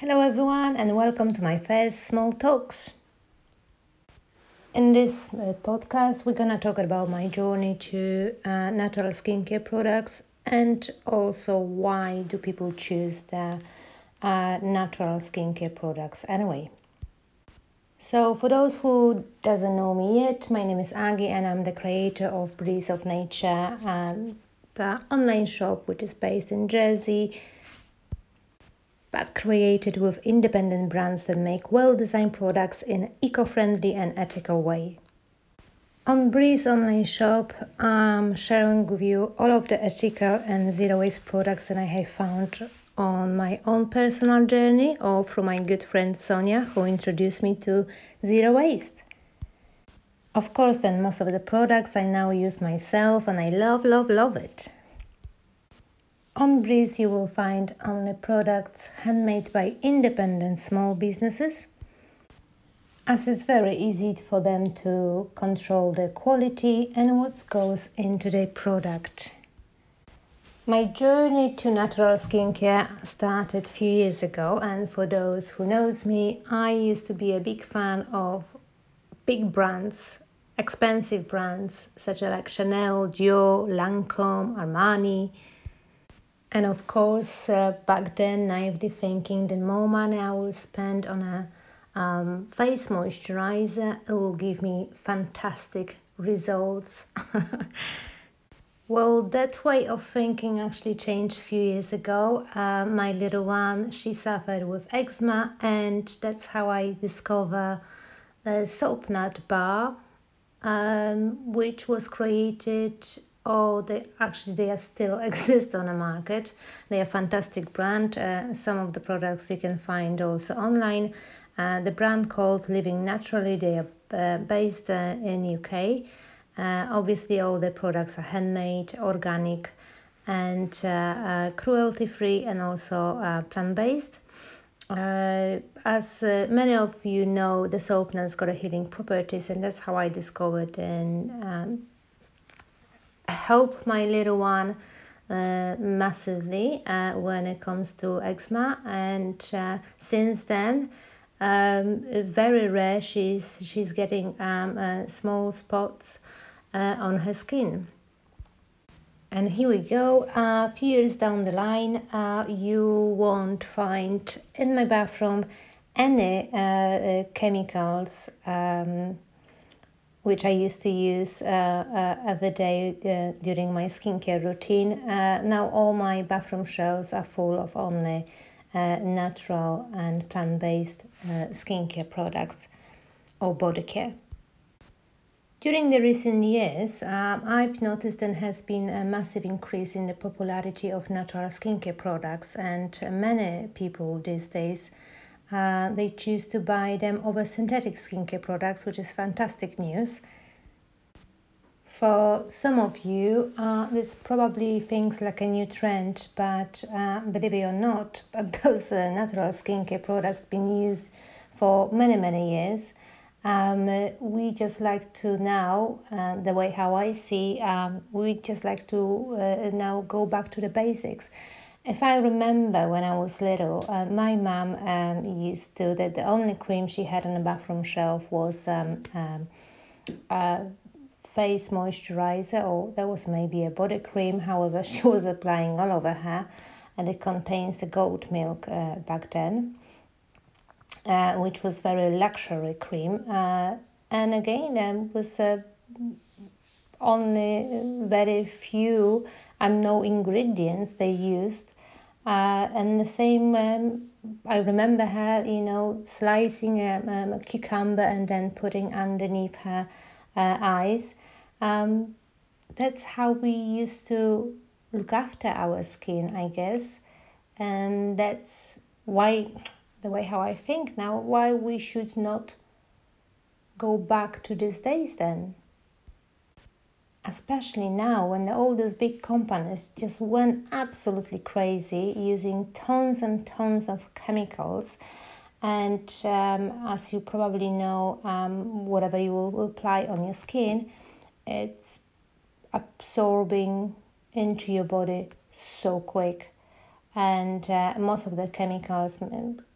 Hello, everyone, and welcome to my first small talks. In this uh, podcast, we're gonna talk about my journey to uh, natural skincare products and also why do people choose the uh, natural skincare products anyway. So, for those who doesn't know me yet, my name is Agi, and I'm the creator of Breeze of Nature, and the online shop which is based in Jersey but created with independent brands that make well designed products in eco friendly and ethical way. On Breeze online shop, I'm sharing with you all of the ethical and zero waste products that I have found on my own personal journey or from my good friend Sonia who introduced me to zero waste. Of course, and most of the products I now use myself and I love, love, love it. On Breeze, you will find only products handmade by independent small businesses, as it's very easy for them to control the quality and what goes into the product. My journey to natural skincare started a few years ago, and for those who knows me, I used to be a big fan of big brands, expensive brands such as like Chanel, Dior, Lancome, Armani and of course, uh, back then, naively thinking the more money I will spend on a um, face moisturizer, it will give me fantastic results. well, that way of thinking actually changed a few years ago. Uh, my little one, she suffered with eczema, and that's how I discovered the soap nut bar, um, which was created Oh, they actually they are still exist on the market. They are a fantastic brand. Uh, some of the products you can find also online. Uh, the brand called Living Naturally. They are uh, based uh, in UK. Uh, obviously, all the products are handmade, organic, and uh, cruelty free, and also plant based. as many of you know, the soap has got a healing properties, and that's how I discovered and um, help my little one uh, massively uh, when it comes to eczema. And uh, since then um, very rare she's she's getting um, uh, small spots uh, on her skin. And here we go. A few years down the line uh, you won't find in my bathroom any chemicals um, which I used to use uh, uh, every day uh, during my skincare routine. now all my bathroom shelves are full of only natural and plant-based skincare products or body care. During the recent years, um, I've noticed there has been a massive increase in the popularity of natural skincare products, and many people these days uh, they choose to buy them over synthetic skincare products, which is fantastic news. For some of you, uh, it's probably things like a new trend, but uh, believe it or not, but those uh, natural skincare products been used for many many years. Um, we just like to now, uh, the way how I see, um, we just like to uh, now go back to the basics if I remember when I was little, uh, my mom um, used to that the only cream she had on the bathroom shelf was um, um, a face moisturizer, or there was maybe a body cream. However, she was applying all over her, and it contains the goat milk uh, back then, uh, which was very luxury cream. Uh, and again, um, was uh, only very few and no ingredients they used uh, and the same, um, I remember her, you know, slicing a, um, a, cucumber and then putting underneath her uh, eyes. Um, that's how we used to look after our skin, I guess. And that's why, the way how I think now, why we should not go back to these days then especially now when all those big companies just went absolutely crazy using tons and tons of chemicals and um, as you probably know um, whatever you will apply on your skin it's absorbing into your body so quick and uh, most of the chemicals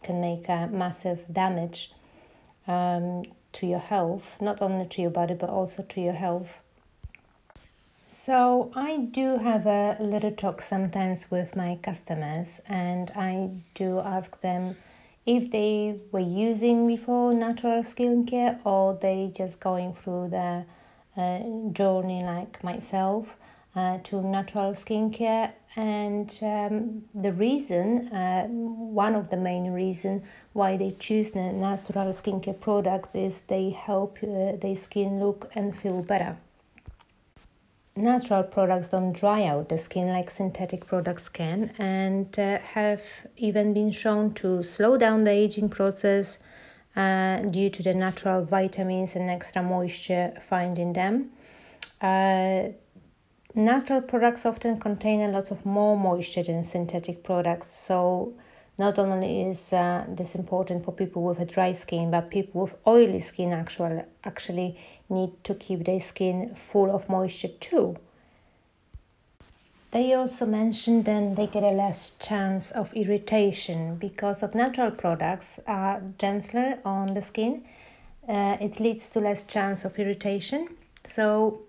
can make a massive damage um, to your health, not only to your body but also to your health. So I do have a little talk sometimes with my customers, and I do ask them if they were using before natural skincare or they just going through the uh, journey like myself uh, to natural skincare. And um, the reason uh, one of the main reason why they choose the natural skincare products is they help uh, their skin look and feel better natural products don't dry out the skin like synthetic products can and uh, have even been shown to slow down the aging process uh, due to the natural vitamins and extra moisture found in them. Uh, natural products often contain a lot of more moisture than synthetic products, so not only is uh, this important for people with a dry skin, but people with oily skin actually actually need to keep their skin full of moisture too. They also mentioned that they get a less chance of irritation because of natural products are gentler on the skin. Uh, it leads to less chance of irritation. So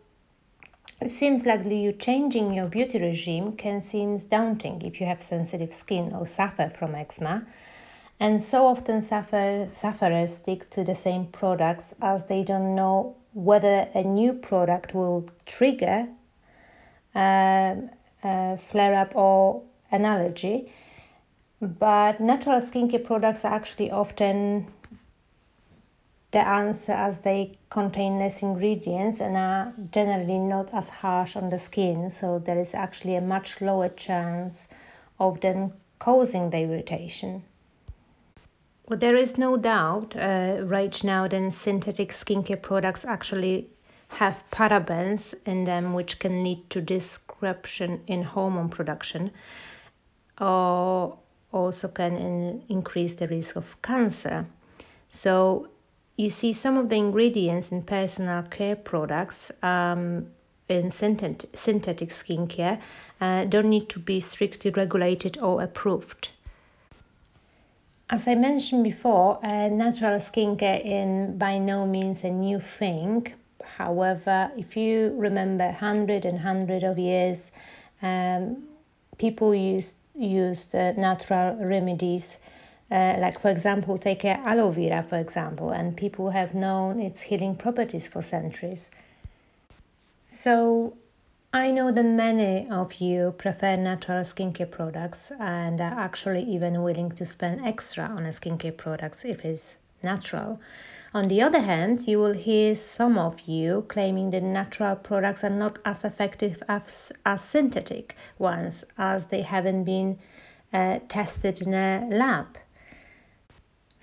it seems like you changing your beauty regime can seem daunting if you have sensitive skin or suffer from eczema. And so often suffer, sufferers stick to the same products as they don't know whether a new product will trigger uh, a flare up or an allergy. But natural skincare products are actually often the answer as they contain less ingredients and are generally not as harsh on the skin, so there is actually a much lower chance of them causing the irritation. Well, there is no doubt uh, right now that synthetic skincare products actually have parabens in them, which can lead to disruption in hormone production, or also can in, increase the risk of cancer. So you see some of the ingredients in personal care products um, in synthetic, skincare uh, don't need to be strictly regulated or approved. As I mentioned before, uh, natural skincare is by no means a new thing. However, if you remember hundred and hundred of years, um, people used used uh, natural remedies uh, like for example, take aloe vera for example, and people have known its healing properties for centuries. So I know that many of you prefer natural skincare products and are actually even willing to spend extra on a skincare products if it's natural. On the other hand, you will hear some of you claiming that natural products are not as effective as, as synthetic ones as they haven't been uh, tested in a lab.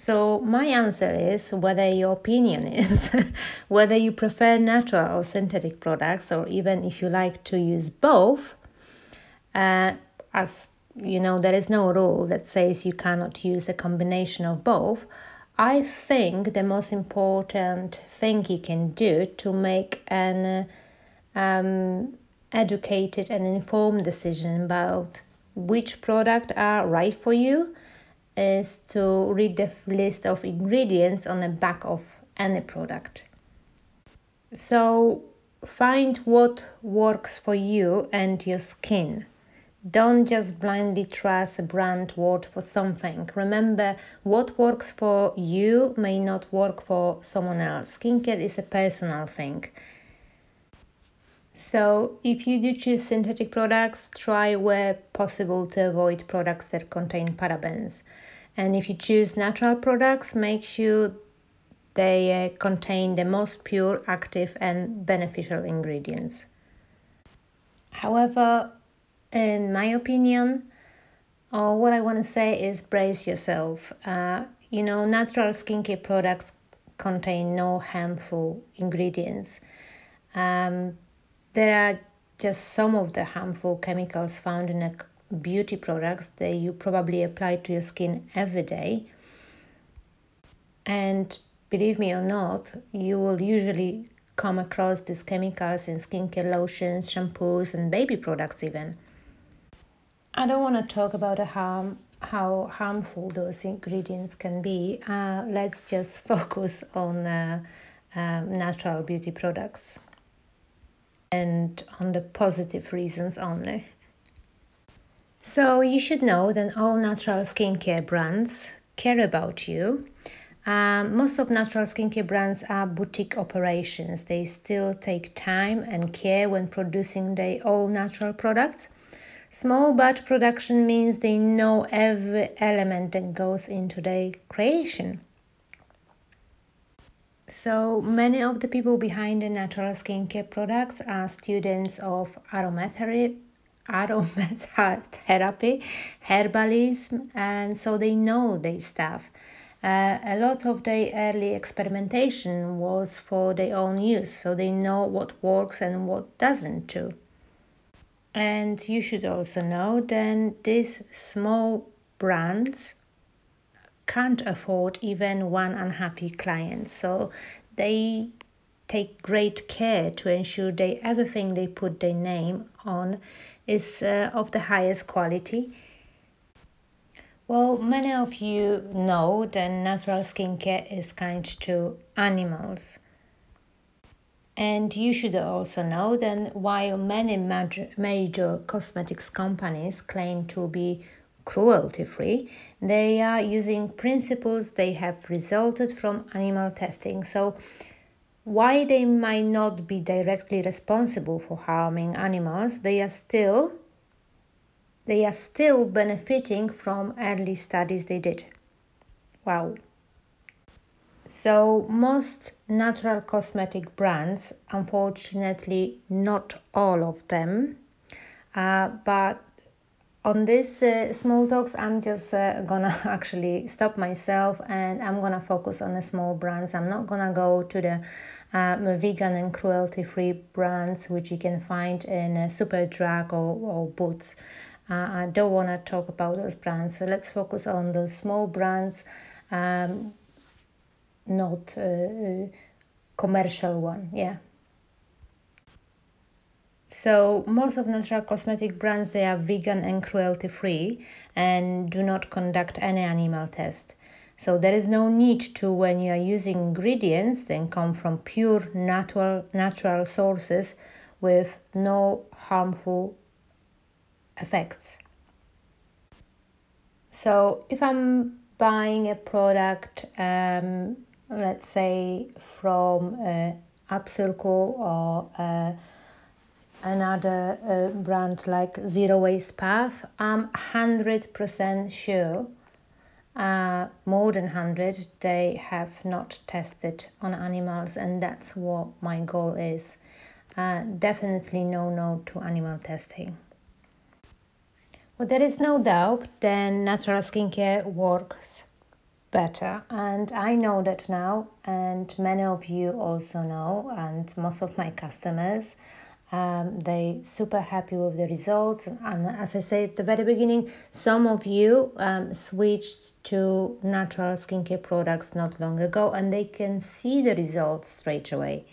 So, my answer is whether your opinion is whether you prefer natural or synthetic products, or even if you like to use both. Uh, as you know, there is no rule that says you cannot use a combination of both. I think the most important thing you can do to make an um, educated and informed decision about which product are right for you is to read the list of ingredients on the back of any product. So find what works for you and your skin. Don't just blindly trust a brand word for something. Remember, what works for you may not work for someone else. Skincare is a personal thing. So, if you do choose synthetic products, try where possible to avoid products that contain parabens. And if you choose natural products, make sure they uh, contain the most pure, active, and beneficial ingredients. However, in my opinion, uh, what I want to say is brace yourself. Uh, you know, natural skincare products contain no harmful ingredients. Um, there are just some of the harmful chemicals found in a beauty products that you probably apply to your skin every day. And believe me or not, you will usually come across these chemicals in skincare lotions, shampoos, and baby products, even. I don't want to talk about harm, how harmful those ingredients can be. Uh, let's just focus on uh, um, natural beauty products and on the positive reasons only. So, you should know that all natural skincare brands care about you. Um, most of natural skincare brands are boutique operations. They still take time and care when producing their all natural products. Small batch production means they know every element that goes into their creation. So many of the people behind the natural skincare products are students of aromatherapy, aromatherapy, herbalism, and so they know their stuff. Uh, a lot of their early experimentation was for their own use, so they know what works and what doesn't too. And you should also know then these small brands can't afford even one unhappy client. So they take great care to ensure that everything they put their name on is uh, of the highest quality. Well, many of you know that natural skincare is kind to animals. And you should also know that while many major, major cosmetics companies claim to be cruelty free, they are using principles they have resulted from animal testing. So, why they might not be directly responsible for harming animals, they are still they are still benefiting from early studies they did. Wow. So, most natural cosmetic brands, unfortunately, not all of them, uh, but on this uh, small talks i'm just uh, gonna actually stop myself and i'm gonna focus on the small brands. I'm not gonna go to the um, vegan and cruelty free brands which you can find in uh, superdrug or, or boots. Uh, i don't want to talk about those brands so let's focus on those small brands um, not uh, uh, commercial one yeah so most of natural cosmetic brands they are vegan and cruelty free and do not conduct any animal test. So there is no need to when you are using ingredients then come from pure natural natural sources with no harmful effects. So if I'm buying a product, um, let's say from uh, Upcircle or uh, another uh, brand like Zero Waste Path, I'm 100% sure, uh, more than 100, they have not tested on animals, and that's what my goal is. Uh, definitely no no to animal testing. Well, there is no doubt then natural skincare works better and i know that now and many of you also know and most of my customers um, they super happy with the results. And as i said at the very beginning some of you um, switched to natural skincare products not long ago and they can see the results straight away.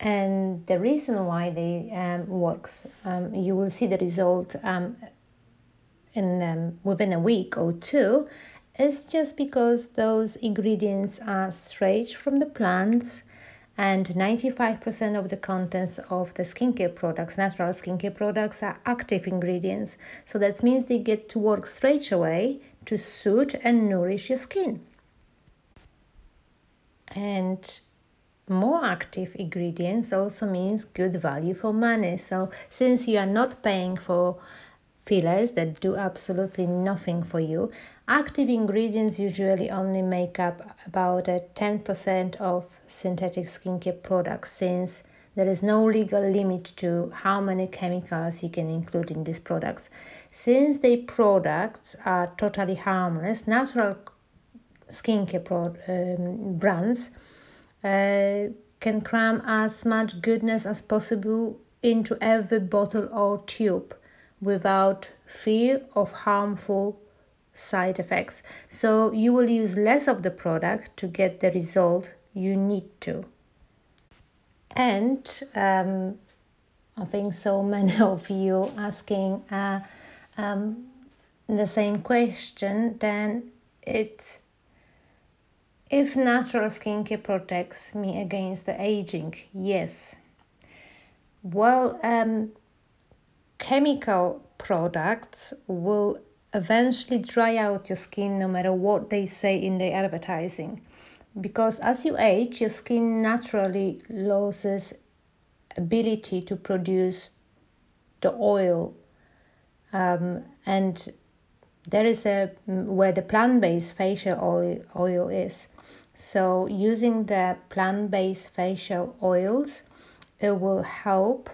And the reason why they um, works um, you will see the result um, in um, within a week or two is just because those ingredients are straight from the plants and 95% of the contents of the skincare products, natural skincare products, are active ingredients. So that means they get to work straight away to soothe and nourish your skin. And more active ingredients also means good value for money. So since you are not paying for fillers that do absolutely nothing for you. Active ingredients usually only make up about 10% of synthetic skincare products since there is no legal limit to how many chemicals you can include in these products. Since the products are totally harmless, natural skincare pro- um, brands uh, can cram as much goodness as possible into every bottle or tube without fear of harmful side effects. So you will use less of the product to get the result you need to. And um, I think so many of you asking, uh, um, the same question, then it if natural skincare protects me against the aging, yes. Well, um, chemical products will eventually dry out your skin no matter what they say in the advertising because as you age your skin naturally loses ability to produce the oil um, and there is a where the plant-based facial oil, oil is so using the plant-based facial oils it will help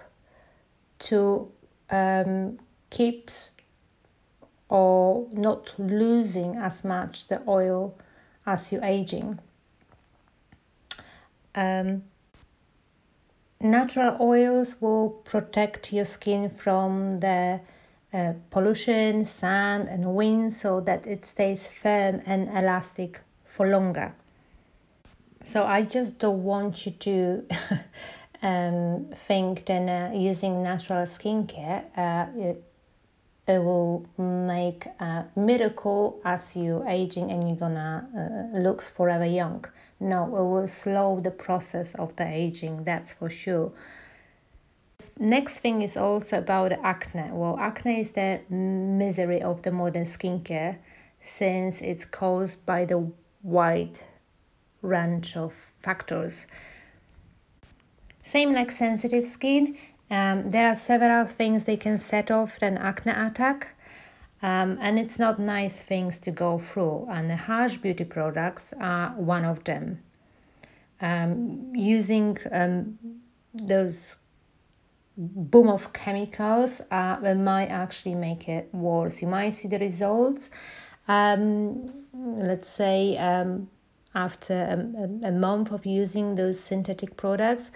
to um, keeps or not losing as much the oil as you're aging. Um, natural oils will protect your skin from the uh, pollution, sand, and wind so that it stays firm and elastic for longer. So I just don't want you to um, think that uh, using natural skincare uh, it will make a miracle as you aging and you're gonna uh, looks forever young. No it will slow the process of the aging that's for sure. Next thing is also about acne. Well acne is the misery of the modern skincare since it's caused by the wide range of factors. Same like sensitive skin um, there are several things they can set off an acne attack, um, and it's not nice things to go through. And the harsh beauty products are one of them. Um, using um, those boom of chemicals uh, might actually make it worse. You might see the results, um, let's say, um, after a, a month of using those synthetic products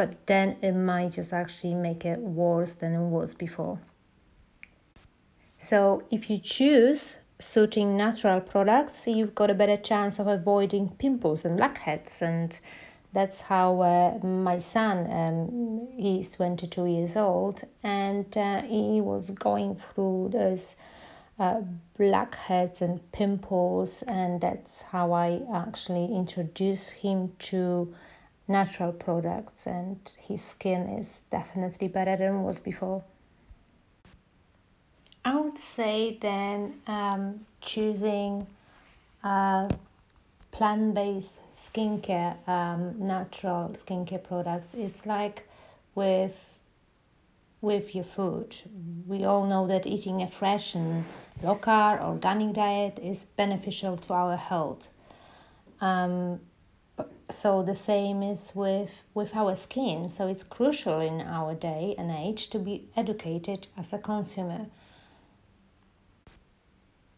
but then it might just actually make it worse than it was before. So if you choose suiting natural products, you've got a better chance of avoiding pimples and blackheads and that's how uh, my son um, he's 22 years old and uh, he was going through those uh, blackheads and pimples and that's how i actually introduced him to natural products and his skin is definitely better than it was before. I would say then um, choosing uh, plant-based skincare, um, natural skincare products is like with with your food. We all know that eating a fresh and low carb organic diet is beneficial to our health. Um, so the same is with with our skin. So it's crucial in our day and age to be educated as a consumer.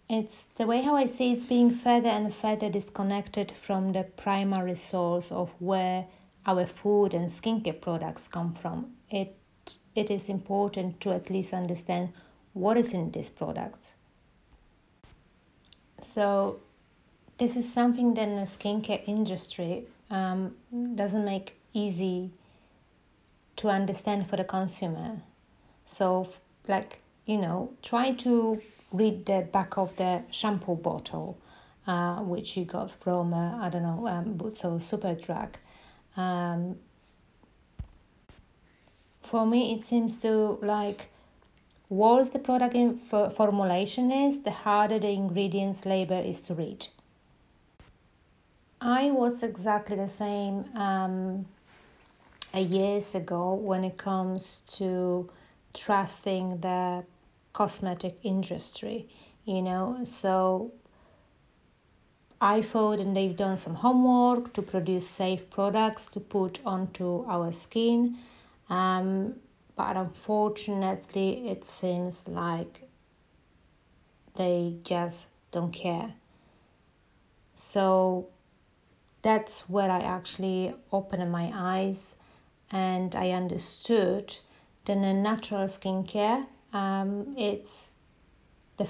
It's the way how i see it's being further and further disconnected from the primary source of where our food and skincare products come from. It it is important to at least understand what is in these products. So this is something that the skincare industry um, doesn't make easy to understand for the consumer. So, like you know, try to read the back of the shampoo bottle, uh, which you got from uh, I don't know, um, Boots or Superdrug. Um, for me, it seems to like worse the product in formulation is, the harder the ingredients label is to read. I was exactly the same um, years ago when it comes to trusting the cosmetic industry, you know. So I thought, and they've done some homework to produce safe products to put onto our skin. Um, but unfortunately, it seems like they just don't care. So that's where I actually opened my eyes and I understood that in natural skincare, um, it's the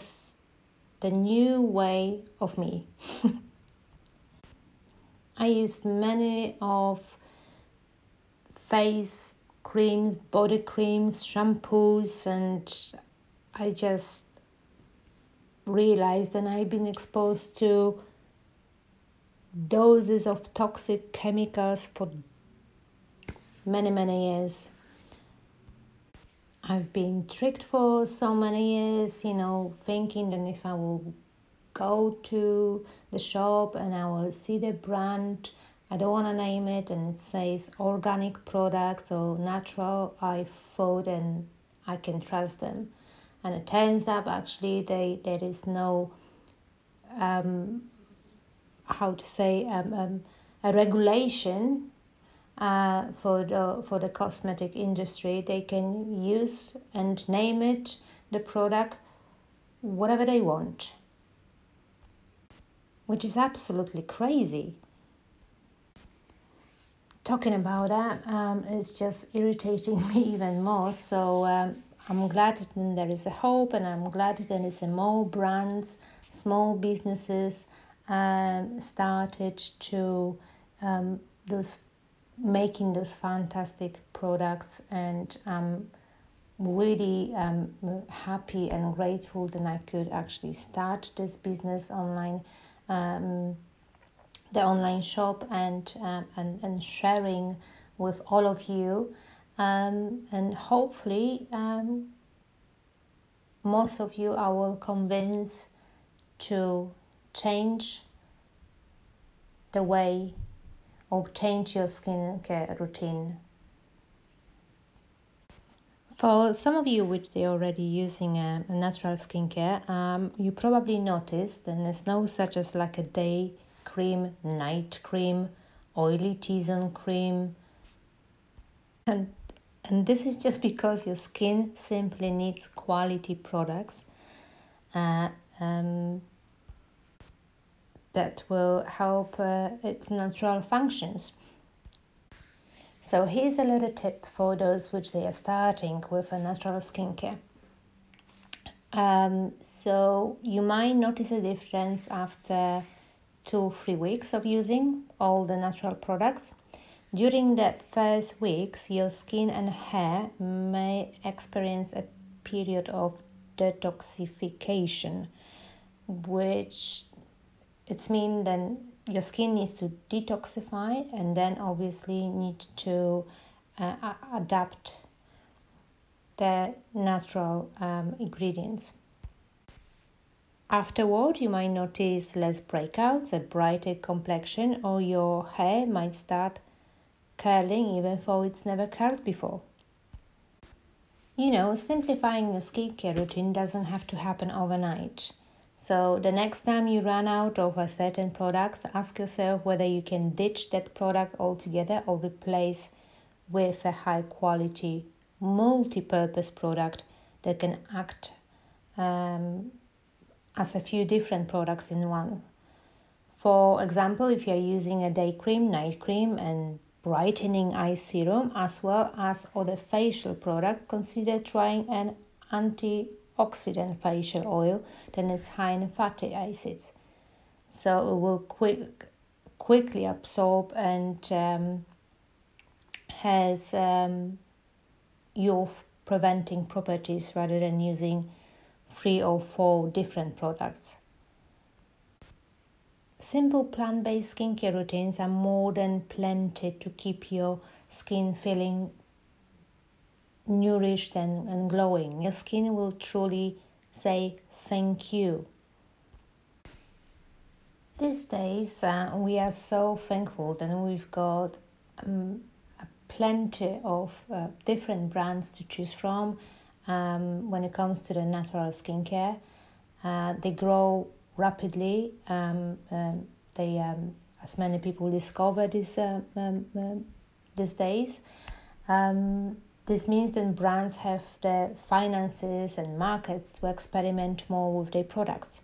the new way of me. I used many of face creams, body creams, shampoos, and I just realized and I've been exposed to doses of toxic chemicals for many, many years. I've been tricked for so many years, you know, thinking that if I will go to the shop and I will see the brand, I don't want to name it, and it says organic products or natural, I thought and I can trust them. And it turns out actually they, there is no, um, how to say, um, um, a regulation uh, for the for the cosmetic industry. They can use and name it the product whatever they want, which is absolutely crazy. Talking about that um, is just irritating me even more. So um, I'm glad that there is a hope, and I'm glad that there is more brands, small businesses um, started to um, those making those fantastic products and I'm really um, happy and grateful that I could actually start this business online um, the online shop and, um, and and sharing with all of you. Um, and hopefully um, most of you I will convince to change the way or change your skincare routine. For some of you which they are already using a, a natural skincare, um, you probably noticed that there's no such as like a day cream, night cream, oily T-zone cream, and and this is just because your skin simply needs quality products uh, um, that will help uh, its natural functions. So here's a little tip for those which they are starting with a natural skincare. Um, so you might notice a difference after two three weeks of using all the natural products. During that first weeks, your skin and hair may experience a period of detoxification, which it's mean then your skin needs to detoxify and then obviously need to uh, adapt the natural um, ingredients. Afterward, you might notice less breakouts, a brighter complexion, or your hair might start curling even though it's never curled before. You know, simplifying the skincare routine doesn't have to happen overnight. So the next time you run out of a certain product, ask yourself whether you can ditch that product altogether or replace with a high quality multi-purpose product that can act um, as a few different products in one. For example, if you're using a day cream, night cream, and brightening eye serum as well as other facial product, consider trying an anti oxidant facial oil, then it's high in fatty acids. So it will quick, quickly absorb and um, has um, your preventing properties rather than using three or four different products. Simple plant based skincare routines are more than plenty to keep your skin feeling nourished and, and glowing. Your skin will truly say thank you. These days, uh, we are so thankful that we've got um, plenty of uh, different brands to choose from um, when it comes to the natural skincare. Uh, they grow rapidly. Um, um they, um, as many people discover this uh, um, these days. Um, this means that brands have the finances and markets to experiment more with their products.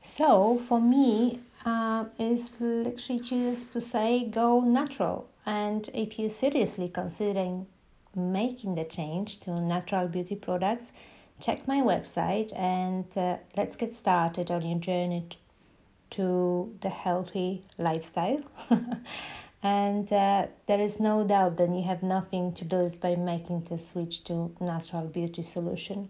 So for me, uh, is literally choose to say go natural. And if you're seriously considering making the change to natural beauty products, check my website and uh, let's get started on your journey to the healthy lifestyle. and uh, there is no doubt that you have nothing to lose by making the switch to natural beauty solution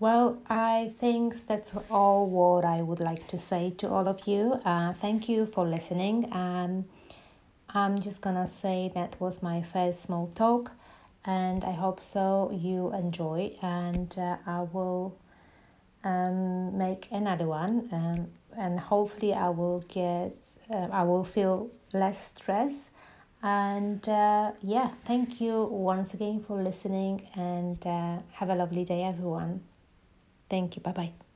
Well, I think that's all what I would like to say to all of you. Uh, thank you for listening. Um, I'm just gonna say that was my first small talk, and I hope so you enjoy. And uh, I will um, make another one, um, and hopefully I will get, uh, I will feel less stress. And uh, yeah, thank you once again for listening, and uh, have a lovely day, everyone. Thank you. Bye bye.